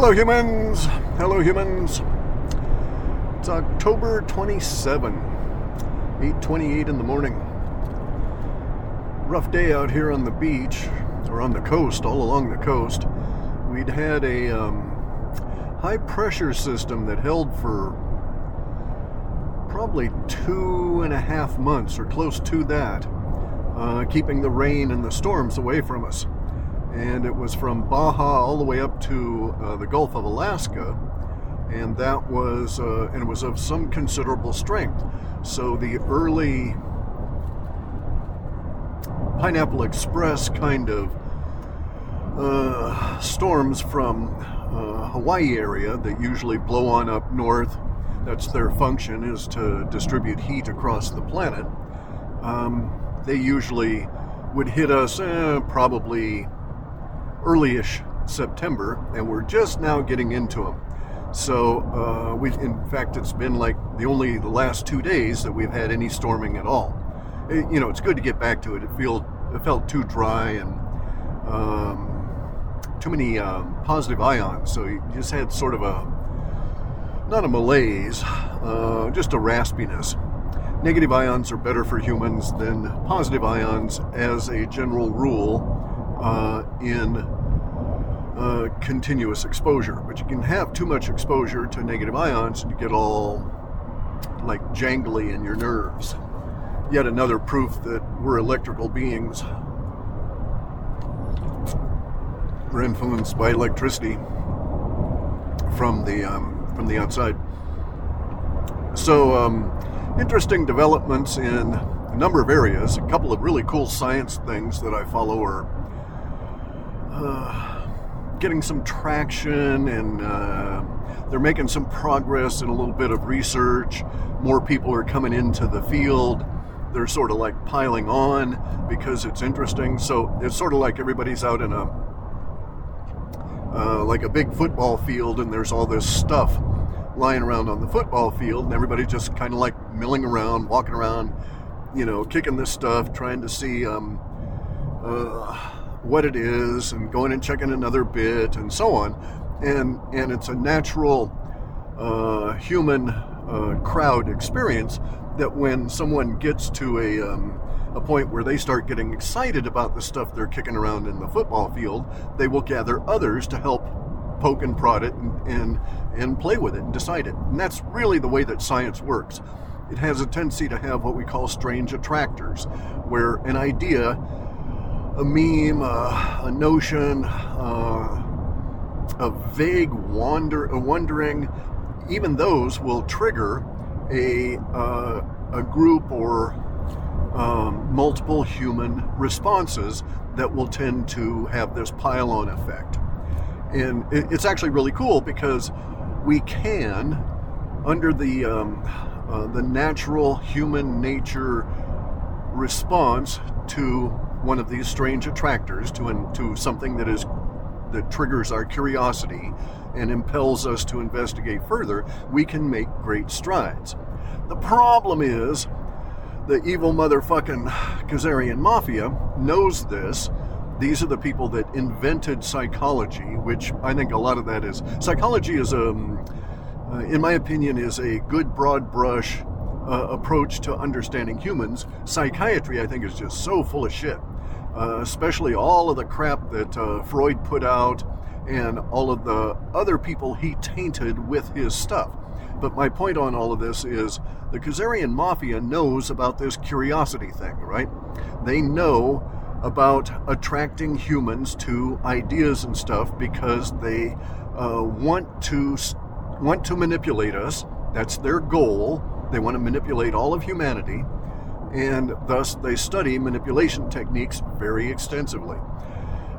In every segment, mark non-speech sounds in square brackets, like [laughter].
Hello, humans. Hello, humans. It's October 27, 8:28 in the morning. Rough day out here on the beach, or on the coast, all along the coast. We'd had a um, high pressure system that held for probably two and a half months, or close to that, uh, keeping the rain and the storms away from us and it was from Baja all the way up to uh, the Gulf of Alaska, and that was uh, and it was of some considerable strength. So the early Pineapple Express kind of uh, storms from uh, Hawaii area that usually blow on up north. That's their function is to distribute heat across the planet. Um, they usually would hit us eh, probably early-ish September, and we're just now getting into them. So uh, we, in fact, it's been like the only the last two days that we've had any storming at all. It, you know, it's good to get back to it. It felt it felt too dry and um, too many um, positive ions. So you just had sort of a not a malaise, uh, just a raspiness. Negative ions are better for humans than positive ions as a general rule uh, in uh, continuous exposure. But you can have too much exposure to negative ions and you get all like jangly in your nerves. Yet another proof that we're electrical beings. We're influenced by electricity from the um, from the outside. So um, interesting developments in a number of areas. A couple of really cool science things that I follow are uh, getting some traction and uh, they're making some progress in a little bit of research. More people are coming into the field. They're sort of like piling on because it's interesting. So it's sort of like everybody's out in a uh, like a big football field and there's all this stuff lying around on the football field and everybody just kind of like milling around, walking around, you know, kicking this stuff, trying to see um, uh, what it is and going and checking another bit and so on. And, and it's a natural uh, human uh, crowd experience that when someone gets to a, um, a point where they start getting excited about the stuff they're kicking around in the football field, they will gather others to help poke and prod it and, and, and play with it and decide it. And that's really the way that science works. It has a tendency to have what we call strange attractors, where an idea a meme, uh, a notion, uh, a vague wander, a wondering, even those will trigger a uh, a group or um, multiple human responses that will tend to have this pile-on effect. And it's actually really cool because we can, under the um, uh, the natural human nature response to one of these strange attractors to, an, to something that is that triggers our curiosity and impels us to investigate further, we can make great strides. The problem is the evil motherfucking Khazarian mafia knows this. These are the people that invented psychology, which I think a lot of that is psychology is a, um, uh, in my opinion, is a good broad brush uh, approach to understanding humans. Psychiatry, I think, is just so full of shit uh, especially all of the crap that uh, Freud put out and all of the other people he tainted with his stuff. But my point on all of this is the Khazarian mafia knows about this curiosity thing, right? They know about attracting humans to ideas and stuff because they uh, want to want to manipulate us. That's their goal. They want to manipulate all of humanity and thus they study manipulation techniques very extensively.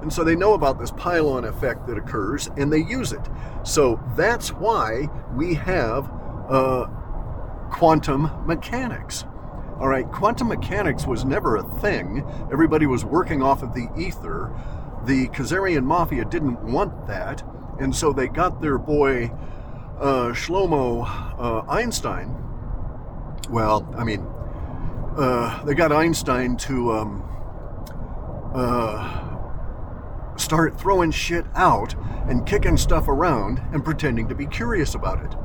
And so they know about this pile-on effect that occurs and they use it. So that's why we have uh, quantum mechanics. All right, quantum mechanics was never a thing. Everybody was working off of the ether. The Khazarian mafia didn't want that, and so they got their boy uh, Shlomo uh, Einstein. Well, I mean, uh, they got Einstein to um, uh, start throwing shit out and kicking stuff around and pretending to be curious about it.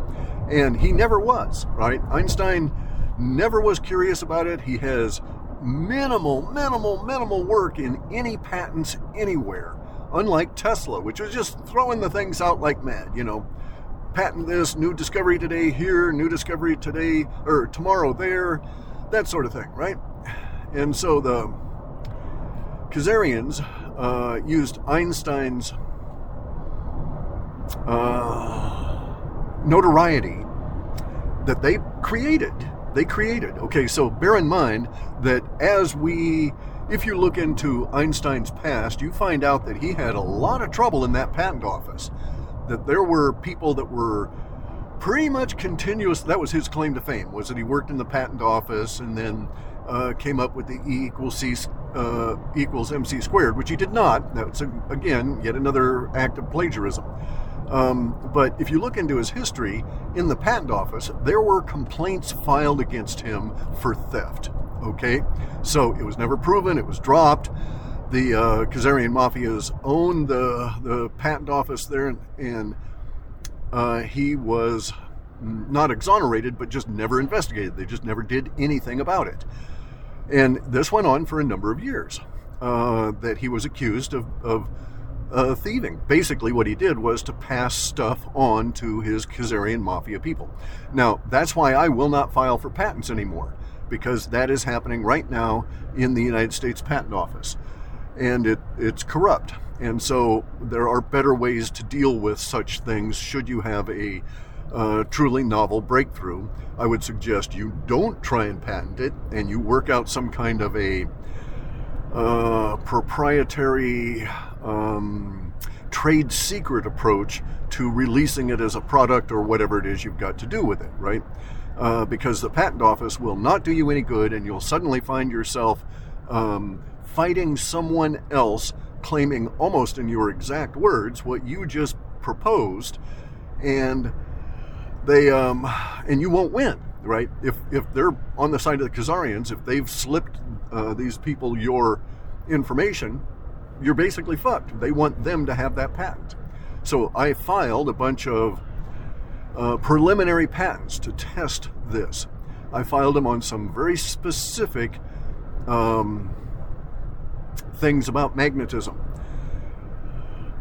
And he never was, right? Einstein never was curious about it. He has minimal, minimal, minimal work in any patents anywhere. Unlike Tesla, which was just throwing the things out like mad, you know, patent this, new discovery today here, new discovery today, or tomorrow there, that sort of thing, right? And so the Khazarians uh, used Einstein's uh, notoriety that they created. They created. Okay, so bear in mind that as we, if you look into Einstein's past, you find out that he had a lot of trouble in that patent office. That there were people that were pretty much continuous. That was his claim to fame, was that he worked in the patent office and then uh, came up with the E equals C uh, equals MC squared, which he did not. That's, again, yet another act of plagiarism. Um, but if you look into his history in the patent office, there were complaints filed against him for theft. Okay, so it was never proven, it was dropped. The uh, mafias owned the, the patent office there, and, uh, he was not exonerated, but just never investigated. They just never did anything about it. And this went on for a number of years uh, that he was accused of, of uh, thieving. Basically, what he did was to pass stuff on to his Khazarian mafia people. Now, that's why I will not file for patents anymore, because that is happening right now in the United States Patent Office. And it, it's corrupt. And so there are better ways to deal with such things should you have a uh, truly novel breakthrough. I would suggest you don't try and patent it and you work out some kind of a uh, proprietary um, trade secret approach to releasing it as a product or whatever it is you've got to do with it, right? Uh, because the patent office will not do you any good and you'll suddenly find yourself um, fighting someone else claiming almost in your exact words what you just proposed and they um and you won't win right? If if they're on the side of the Khazarians if they've slipped uh, these people your information you're basically fucked. They want them to have that patent. So I filed a bunch of uh, preliminary patents to test this. I filed them on some very specific um, things about magnetism.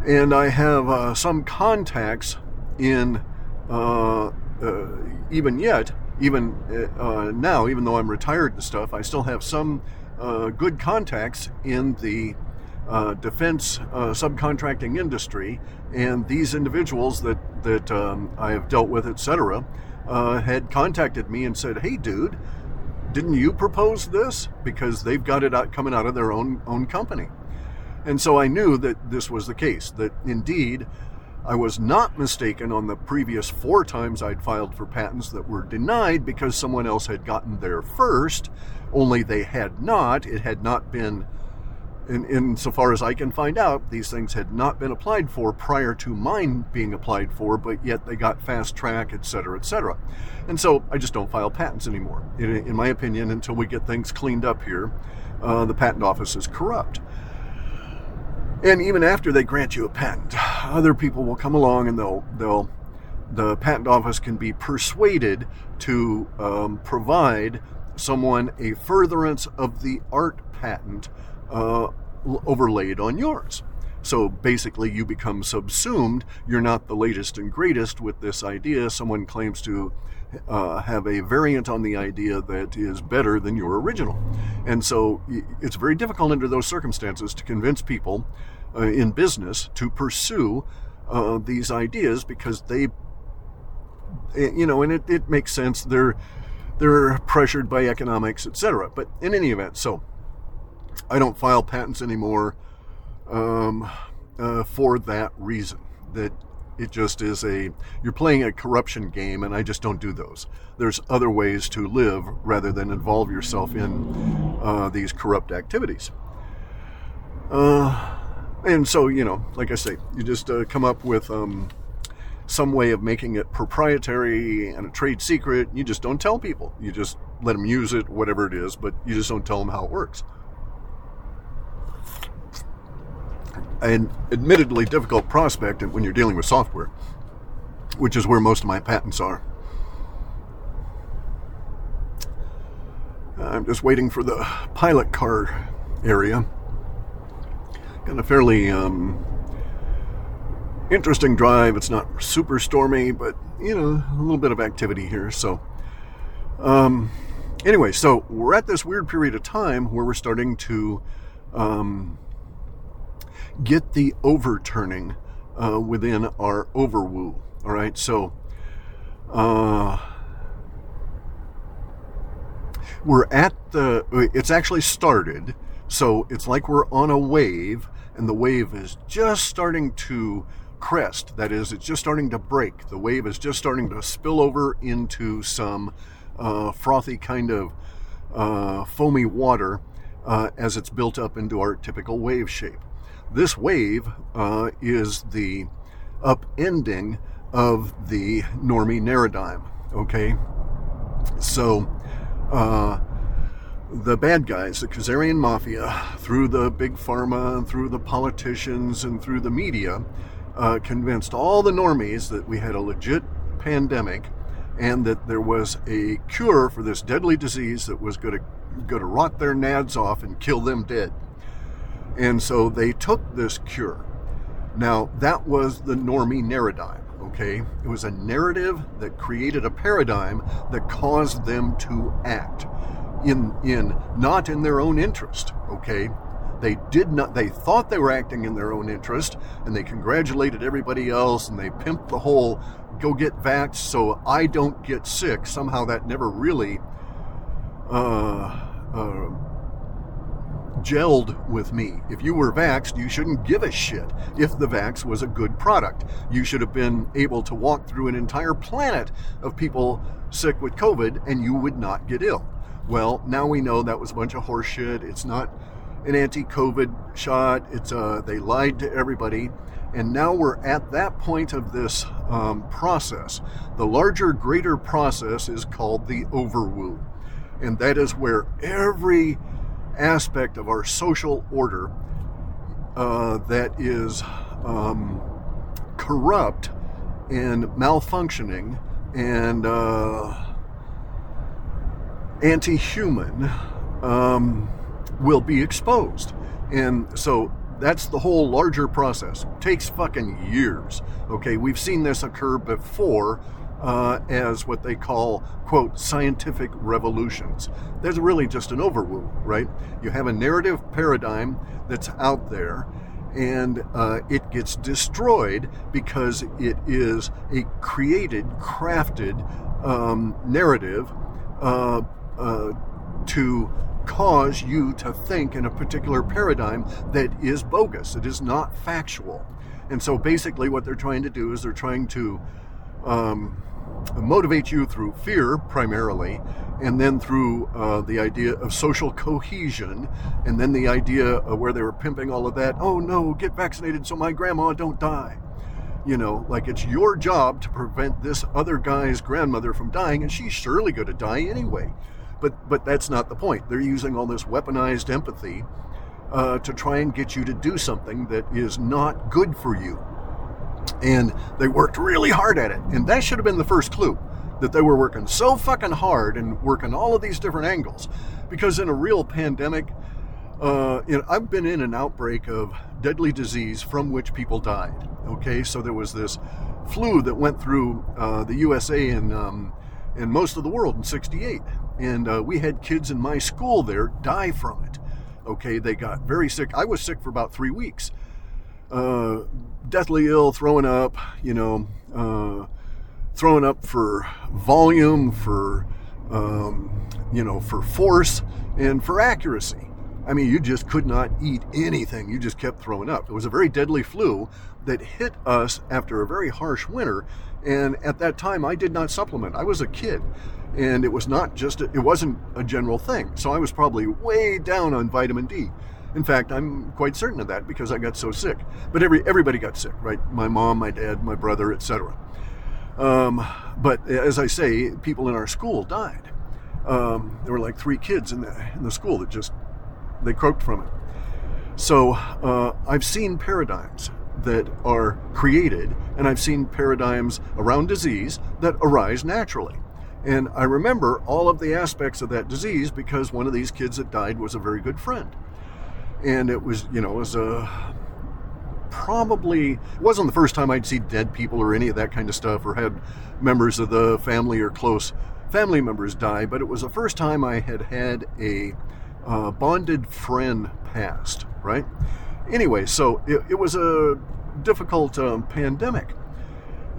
And I have uh, some contacts in, uh, uh, even yet, even uh, now, even though I'm retired and stuff, I still have some uh, good contacts in the defense subcontracting industry. And these individuals that, that um, I have dealt with, etc., had contacted me and said, hey, dude, didn't you propose this? Because they've got it out, coming out of their own own company. And so I knew that this was the case, that indeed I was not mistaken on the previous four times I'd filed for patents that were denied because someone else had gotten there first, only they had not. It had not been in, insofar as I can find out, these things had not been applied for prior to mine being applied for, but yet they got fast track, et cetera, et cetera. And so I just don't file patents anymore. In, in my opinion, until we get things cleaned up here, uh, the patent office is corrupt. And even after they grant you a patent, other people will come along and they'll they'll the patent office can be persuaded to um, provide someone a furtherance of the art patent uh, overlaid on yours. So basically, you become subsumed. You're not the latest and greatest with this idea. Someone claims to uh, have a variant on the idea that is better than your original. And so it's very difficult under those circumstances to convince people uh, in business to pursue uh, these ideas because they, eh, you know, and it, it makes sense. They're, they're pressured by economics, etc. But in any event, so I don't file patents anymore um, uh, for that reason. That it just is a you're playing a corruption game, and I just don't do those. There's other ways to live rather than involve yourself in uh, these corrupt activities. Uh, and so you know, like I say, you just uh, come up with. Um, some way of making it proprietary and a trade secret. You just don't tell people. You just let them use it, whatever it is, but you just don't tell them how it works. An admittedly difficult prospect when you're dealing with software, which is where most of my patents are. I'm just waiting for the pilot car area. Got a fairly um, interesting drive. It's not super stormy, but you know, a little bit of activity here. So, um, anyway, so we're at this weird period of time where we're starting to um, get the overturning uh, within our overwoo. All right, so uh, we're at the. It's actually started, so it's like we're on a wave, and the wave is just starting to crest. That is, it's just starting to break. The wave is just starting to spill over into some uh, frothy kind of uh, foamy water uh, as it's built up into our typical wave shape. This wave uh, is the upending of the normie narradigm. Okay, so uh, the bad guys, the Khazarian mafia, through the big pharma, and through the politicians, and through the media, uh, convinced all the normies that we had a legit pandemic and that there was a cure for this deadly disease that was going to going to rot their nads off and kill them dead. And so they took this cure. Now that was the normie narrative. Okay, it was a narrative that created a paradigm that caused them to act in in not in their own interest. Okay, they did not, they thought they were acting in their own interest and they congratulated everybody else and they pimped the whole go get vaxxed so I don't get sick. Somehow that never really uh, uh, gelled with me. If you were vaxxed, you shouldn't give a shit if the vax was a good product. You should have been able to walk through an entire planet of people sick with COVID and you would not get ill. Well, now we know that was a bunch of horseshit. It's not an anti-COVID shot. It's uh, they lied to everybody, and now we're at that point of this um, process. The larger, greater process is called the overwoo, and that is where every aspect of our social order uh, that is um, corrupt and malfunctioning and uh, anti-human. Um, will be exposed. And so that's the whole larger process. It takes fucking years. Okay, we've seen this occur before uh, as what they call, quote, scientific revolutions. There's really just an overwoo, right? You have a narrative paradigm that's out there and uh, it gets destroyed because it is a created, crafted um, narrative uh, uh to cause you to think in a particular paradigm that is bogus. It is not factual. And so basically, what they're trying to do is they're trying to um, motivate you through fear primarily, and then through uh, the idea of social cohesion, and then the idea of where they were pimping all of that. Oh no, get vaccinated so my grandma don't die. You know, like it's your job to prevent this other guy's grandmother from dying, and she's surely going to die anyway. But but that's not the point. They're using all this weaponized empathy uh, to try and get you to do something that is not good for you. And they worked really hard at it. And that should have been the first clue that they were working so fucking hard and working all of these different angles. Because in a real pandemic, uh, you know, I've been in an outbreak of deadly disease from which people died. Okay, so there was this flu that went through uh, the USA and um, and most of the world in '68, and uh, we had kids in my school there die from it. Okay, they got very sick. I was sick for about three weeks, uh, deathly ill, throwing up, you know, uh, throwing up for volume, for um, you know, for force, and for accuracy. I mean, you just could not eat anything. You just kept throwing up. It was a very deadly flu that hit us after a very harsh winter. And at that time, I did not supplement. I was a kid and it was not just a, it wasn't a general thing so i was probably way down on vitamin d in fact i'm quite certain of that because i got so sick. But every everybody got sick right? My mom my dad my brother etc um, but as i say people in our school died. Um, there were like three kids in the in the school that just they croaked from it. So uh, I've seen paradigms that are created, and I've seen paradigms around disease that arise naturally. And I remember all of the aspects of that disease because one of these kids that died was a very good friend. And it was, you know, it was a probably wasn't the first time I'd see dead people or any of that kind of stuff or had members of the family or close family members die, but it was the first time I had had a uh, bonded friend passed, right? Anyway, so it, it was a difficult um, pandemic.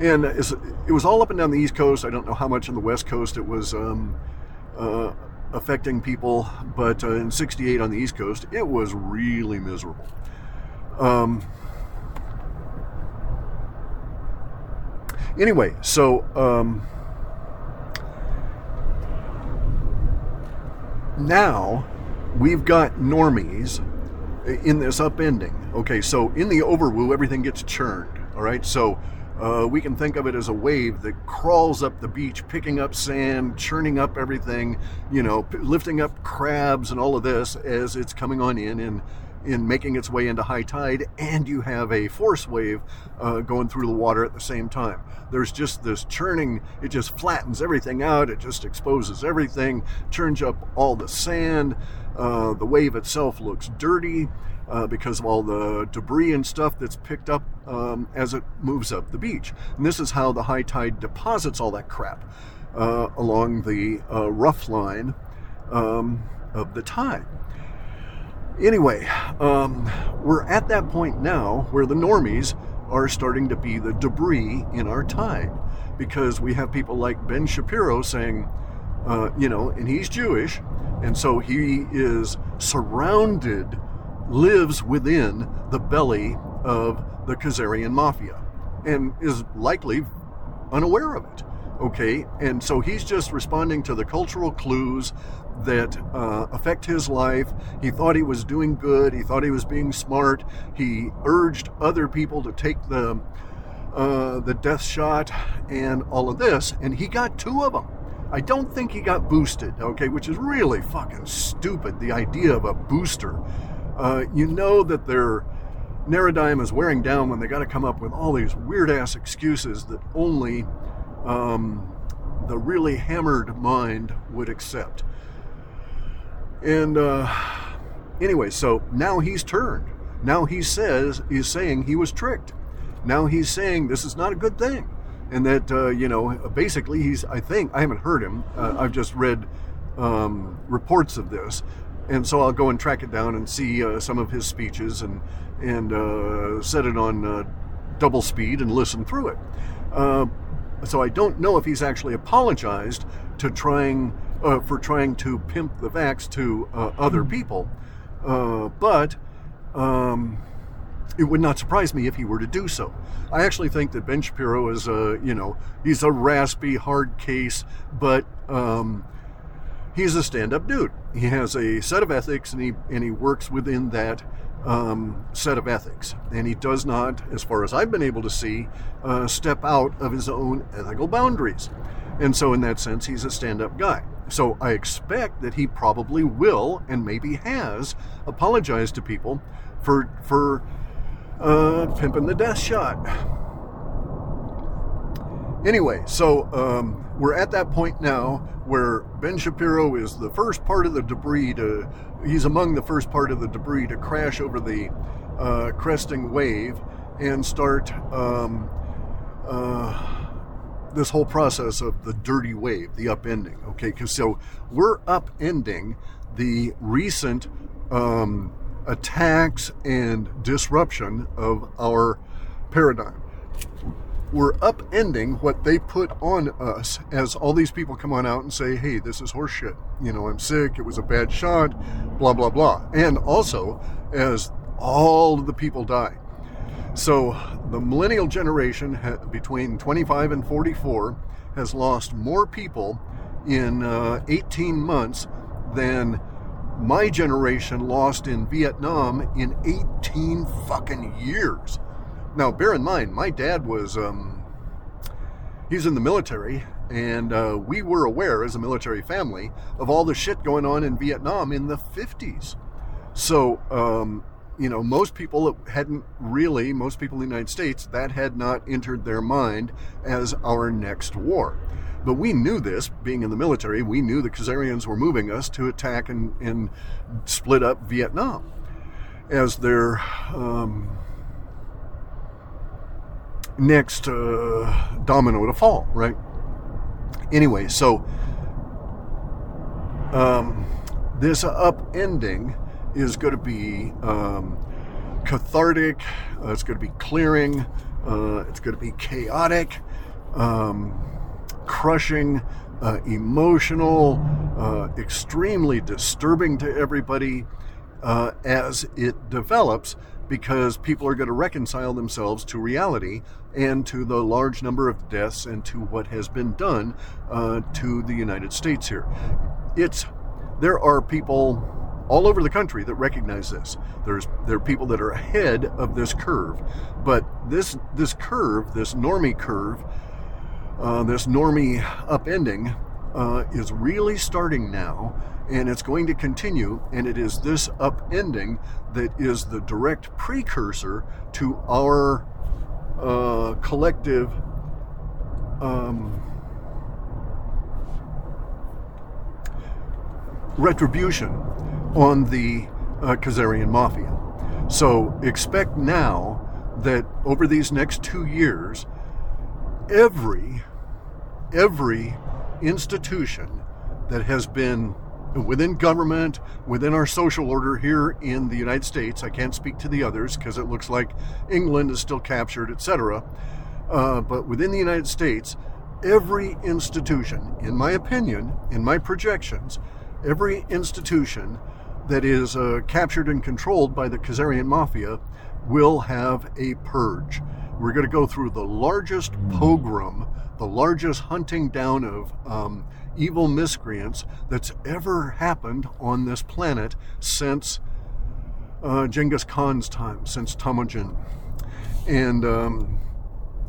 And it was all up and down the East Coast. I don't know how much on the West Coast it was um, uh, affecting people, but uh, in 68 on the East Coast, it was really miserable. Um, anyway, so um, now we've got normies in this upending. Okay, so in the overwoo, everything gets churned. All right, so uh, we can think of it as a wave that crawls up the beach, picking up sand, churning up everything, you know, p- lifting up crabs and all of this as it's coming on in and in making its way into high tide, and you have a force wave uh, going through the water at the same time. There's just this churning, it just flattens everything out, it just exposes everything, churns up all the sand. Uh, the wave itself looks dirty uh, because of all the debris and stuff that's picked up um, as it moves up the beach. And this is how the high tide deposits all that crap uh, along the uh, rough line um, of the tide. Anyway, um, we're at that point now where the normies are starting to be the debris in our tide because we have people like Ben Shapiro saying, uh, you know, and he's Jewish, and so he is surrounded lives within the belly of the Khazarian mafia and is likely unaware of it. Okay, and so he's just responding to the cultural clues that uh, affect his life. He thought he was doing good. He thought he was being smart. He urged other people to take the uh, the death shot and all of this, and he got two of them. I don't think he got boosted. Okay, which is really fucking stupid. The idea of a booster uh, you know that their narradigm is wearing down when they got to come up with all these weird ass excuses that only um, the really hammered mind would accept. And uh, anyway, so now he's turned. Now he says he's saying he was tricked. Now he's saying this is not a good thing, and that uh, you know basically he's. I think I haven't heard him. Uh, I've just read um, reports of this and so I'll go and track it down and see uh, some of his speeches and and uh, set it on uh, double speed and listen through it. Uh, so I don't know if he's actually apologized to trying uh, for trying to pimp the vax to uh, other hmm. people, but. Um, it would not surprise me if he were to do so. I actually think that Ben Shapiro is a, you know, he's a raspy, hard case, but um, he's a stand-up dude. He has a set of ethics, and he and he works within that um, set of ethics. And he does not, as far as I've been able to see, uh, step out of his own ethical boundaries. And so, in that sense, he's a stand-up guy. So I expect that he probably will, and maybe has, apologized to people for for uh, pimping the death shot. Anyway, so um, we're at that point now where Ben Shapiro is the first part of the debris to, he's among the first part of the debris to crash over the uh, cresting wave and start um, uh, this whole process of the dirty wave, the upending. Okay, because so we're upending the recent um, attacks and disruption of our paradigm we're upending what they put on us as all these people come on out and say, hey, this is horseshit. You know, I'm sick, it was a bad shot, blah, blah, blah. And also, as all of the people die. So the millennial generation between 25 and 44 has lost more people in uh, 18 months than my generation lost in Vietnam in 18 fucking years. Now, bear in mind, my dad was, um, he's in the military, and uh, we were aware as a military family of all the shit going on in Vietnam in the 50s. So, um, you know, most people hadn't really, most people in the United States, that had not entered their mind as our next war. But we knew this, being in the military, we knew the Khazarians were moving us to attack and, and split up Vietnam as their um, next uh, domino to fall, right? Anyway, so um, this upending is going to be um, cathartic, uh, it's going to be clearing, uh, it's going to be chaotic, um, crushing, uh, emotional, uh, extremely disturbing to everybody uh, as it develops because people are going to reconcile themselves to reality and to the large number of deaths and to what has been done uh, to the United States here. It's there are people all over the country that recognize this. There's there are people that are ahead of this curve, but this this curve, this normie curve, uh, this normie upending, uh, is really starting now, and it's going to continue. And it is this upending that is the direct precursor to our uh, collective. Um, retribution on the uh, Khazarian mafia. So expect now that over these next two years, every every institution that has been within government, within our social order here in the United States, I can't speak to the others because it looks like England is still captured, etc. Uh, but within the United States, every institution, in my opinion, in my projections, every institution that is uh, captured and controlled by the Khazarian mafia will have a purge. We're going to go through the largest pogrom, the largest hunting down of um, evil miscreants that's ever happened on this planet since uh, Genghis Khan's time, since Temujin. And um,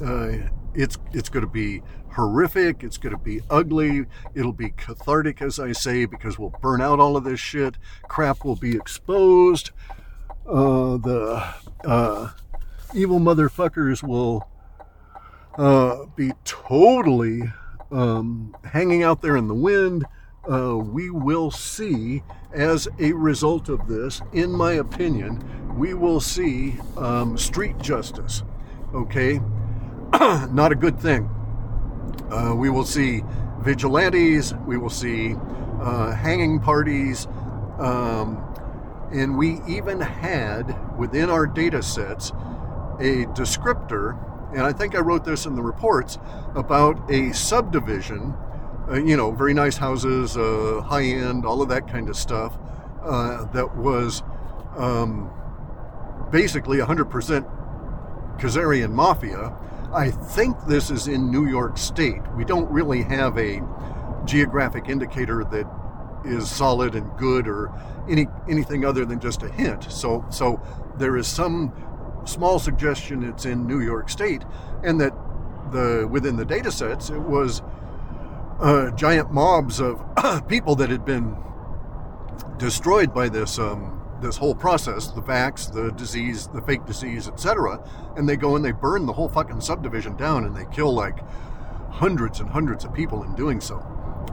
uh, it's it's going to be horrific. It's going to be ugly. It'll be cathartic, as I say, because we'll burn out all of this shit. Crap will be exposed. Uh, the uh, evil motherfuckers will uh, be totally um, hanging out there in the wind. Uh, we will see, as a result of this, in my opinion, we will see um, street justice. Okay? [clears throat] Not a good thing. Uh, we will see vigilantes, we will see uh, hanging parties, um, and we even had within our data sets a descriptor, and I think I wrote this in the reports, about a subdivision, uh, you know, very nice houses, uh, high end, all of that kind of stuff, uh, that was um, basically 100% Khazarian mafia I think this is in New York State. We don't really have a geographic indicator that is solid and good or any anything other than just a hint. So so there is some small suggestion it's in New York State and that the within the data sets it was uh, giant mobs of [clears throat] people that had been destroyed by this um, this whole process, the vax, the disease, the fake disease, etc. And they go and they burn the whole fucking subdivision down and they kill like hundreds and hundreds of people in doing so.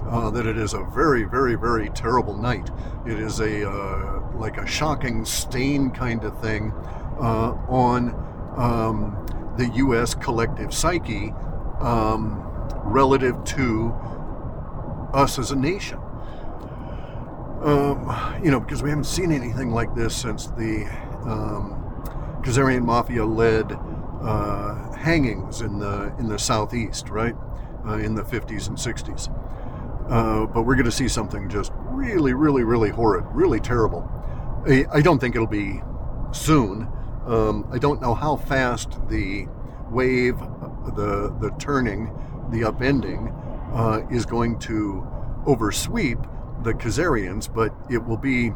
Uh, that it is a very, very, very terrible night. It is a uh, like a shocking stain kind of thing uh, on um, the U.S. collective psyche um, relative to us as a nation. Um, you know, because we haven't seen anything like this since the um, Khazarian mafia led uh, hangings in the in the southeast, right, uh, in the 50s and 60s. Uh, but we're going to see something just really, really, really horrid, really terrible. I, I don't think it'll be soon. Um, I don't know how fast the wave, the the turning, the upending, uh, is going to oversweep the Khazarians, but it will be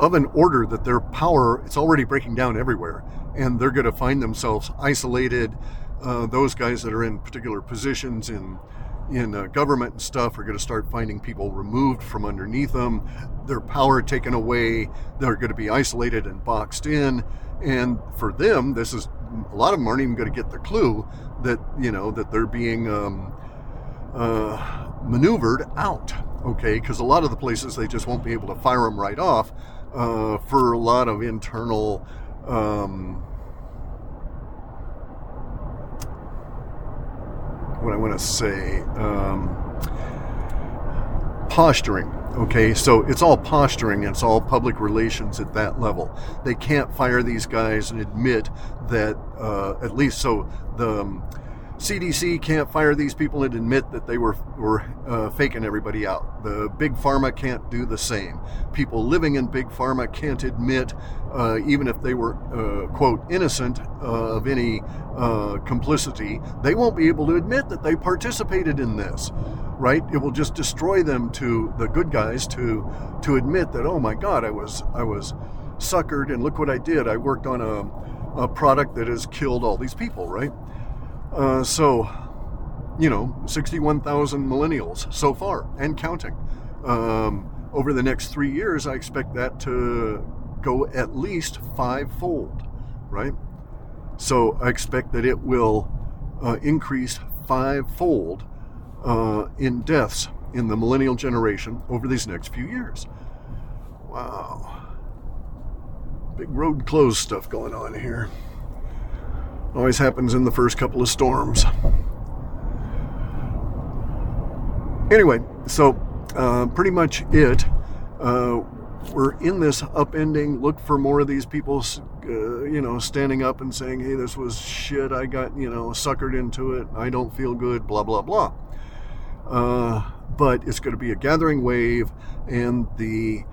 of an order that their power it's already breaking down everywhere, and they're going to find themselves isolated. Uh, those guys that are in particular positions in in uh, government and stuff are going to start finding people removed from underneath them, their power taken away. They're going to be isolated and boxed in. And for them, this is a lot of them aren't even going to get the clue that you know that they're being um, uh, maneuvered out. Okay, because a lot of the places they just won't be able to fire them right off uh, for a lot of internal. Um, what I want to say, um, posturing. Okay, so it's all posturing, it's all public relations at that level. They can't fire these guys and admit that, uh, at least so the. Um, CDC can't fire these people and admit that they were were uh, faking everybody out. The big pharma can't do the same. People living in big pharma can't admit, uh, even if they were uh, quote innocent uh, of any uh, complicity, they won't be able to admit that they participated in this. Right? It will just destroy them to the good guys to to admit that oh my God, I was I was suckered and look what I did. I worked on a, a product that has killed all these people. Right? Uh, so, you know, 61,000 millennials so far and counting. Um, over the next three years, I expect that to go at least fivefold, right? So I expect that it will uh, increase fivefold uh, in deaths in the millennial generation over these next few years. Wow. Big road closed stuff going on here. Always happens in the first couple of storms. Anyway, so uh, pretty much it. Uh, we're in this upending. Look for more of these people, uh, you know, standing up and saying, "Hey, this was shit. I got, you know, suckered into it. I don't feel good." Blah blah blah. Uh, but it's going to be a gathering wave, and the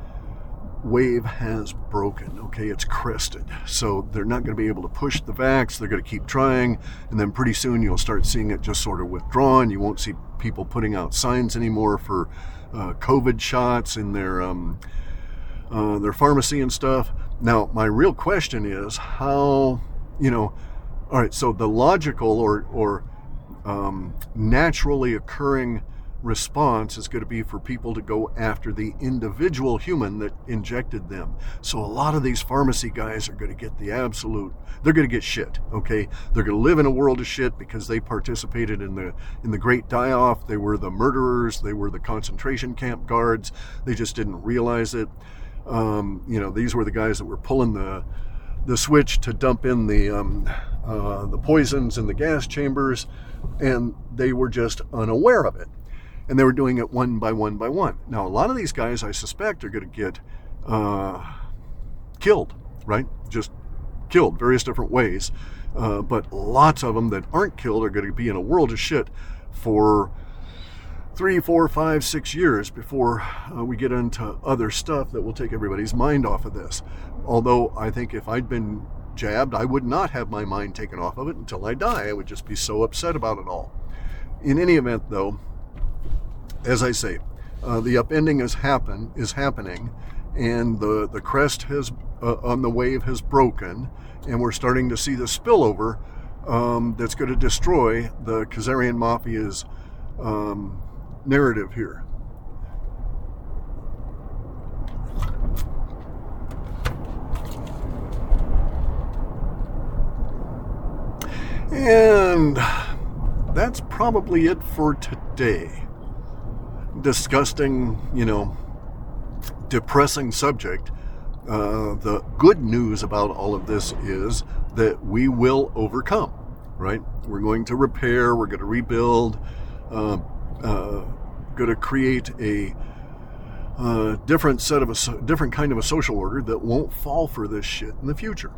wave has broken. Okay, it's crested. So they're not going to be able to push the vax. They're going to keep trying. And then pretty soon you'll start seeing it just sort of withdrawn. You won't see people putting out signs anymore for uh, COVID shots in their, um, uh, their pharmacy and stuff. Now, my real question is how, you know, all right, so the logical or, or um, naturally occurring response is going to be for people to go after the individual human that injected them. So a lot of these pharmacy guys are going to get the absolute they're going to get shit, okay? They're going to live in a world of shit because they participated in the in the great die-off. They were the murderers, they were the concentration camp guards. They just didn't realize it. Um, you know, these were the guys that were pulling the the switch to dump in the um, uh, the poisons in the gas chambers, and they were just unaware of it and they were doing it one by one by one. Now, a lot of these guys, I suspect, are going to get uh, killed, right? Just killed various different ways. Uh, but lots of them that aren't killed are going to be in a world of shit for three, four, five, six years before uh, we get into other stuff that will take everybody's mind off of this. Although I think if I'd been jabbed, I would not have my mind taken off of it until I die. I would just be so upset about it all. In any event, though, as I say, uh, the upending is happen is happening, and the the crest has uh, on the wave has broken, and we're starting to see the spillover um, that's going to destroy the Khazarian Mafia's um, narrative here. And that's probably it for today disgusting, you know, depressing subject. Uh, the good news about all of this is that we will overcome, right? We're going to repair, we're going to rebuild, uh, uh, going to create a uh, different set of a different kind of a social order that won't fall for this shit in the future.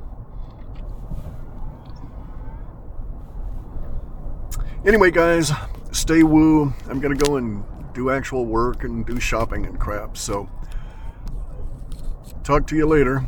Anyway, guys, stay woo. I'm going to go and do actual work and do shopping and crap. So, talk to you later.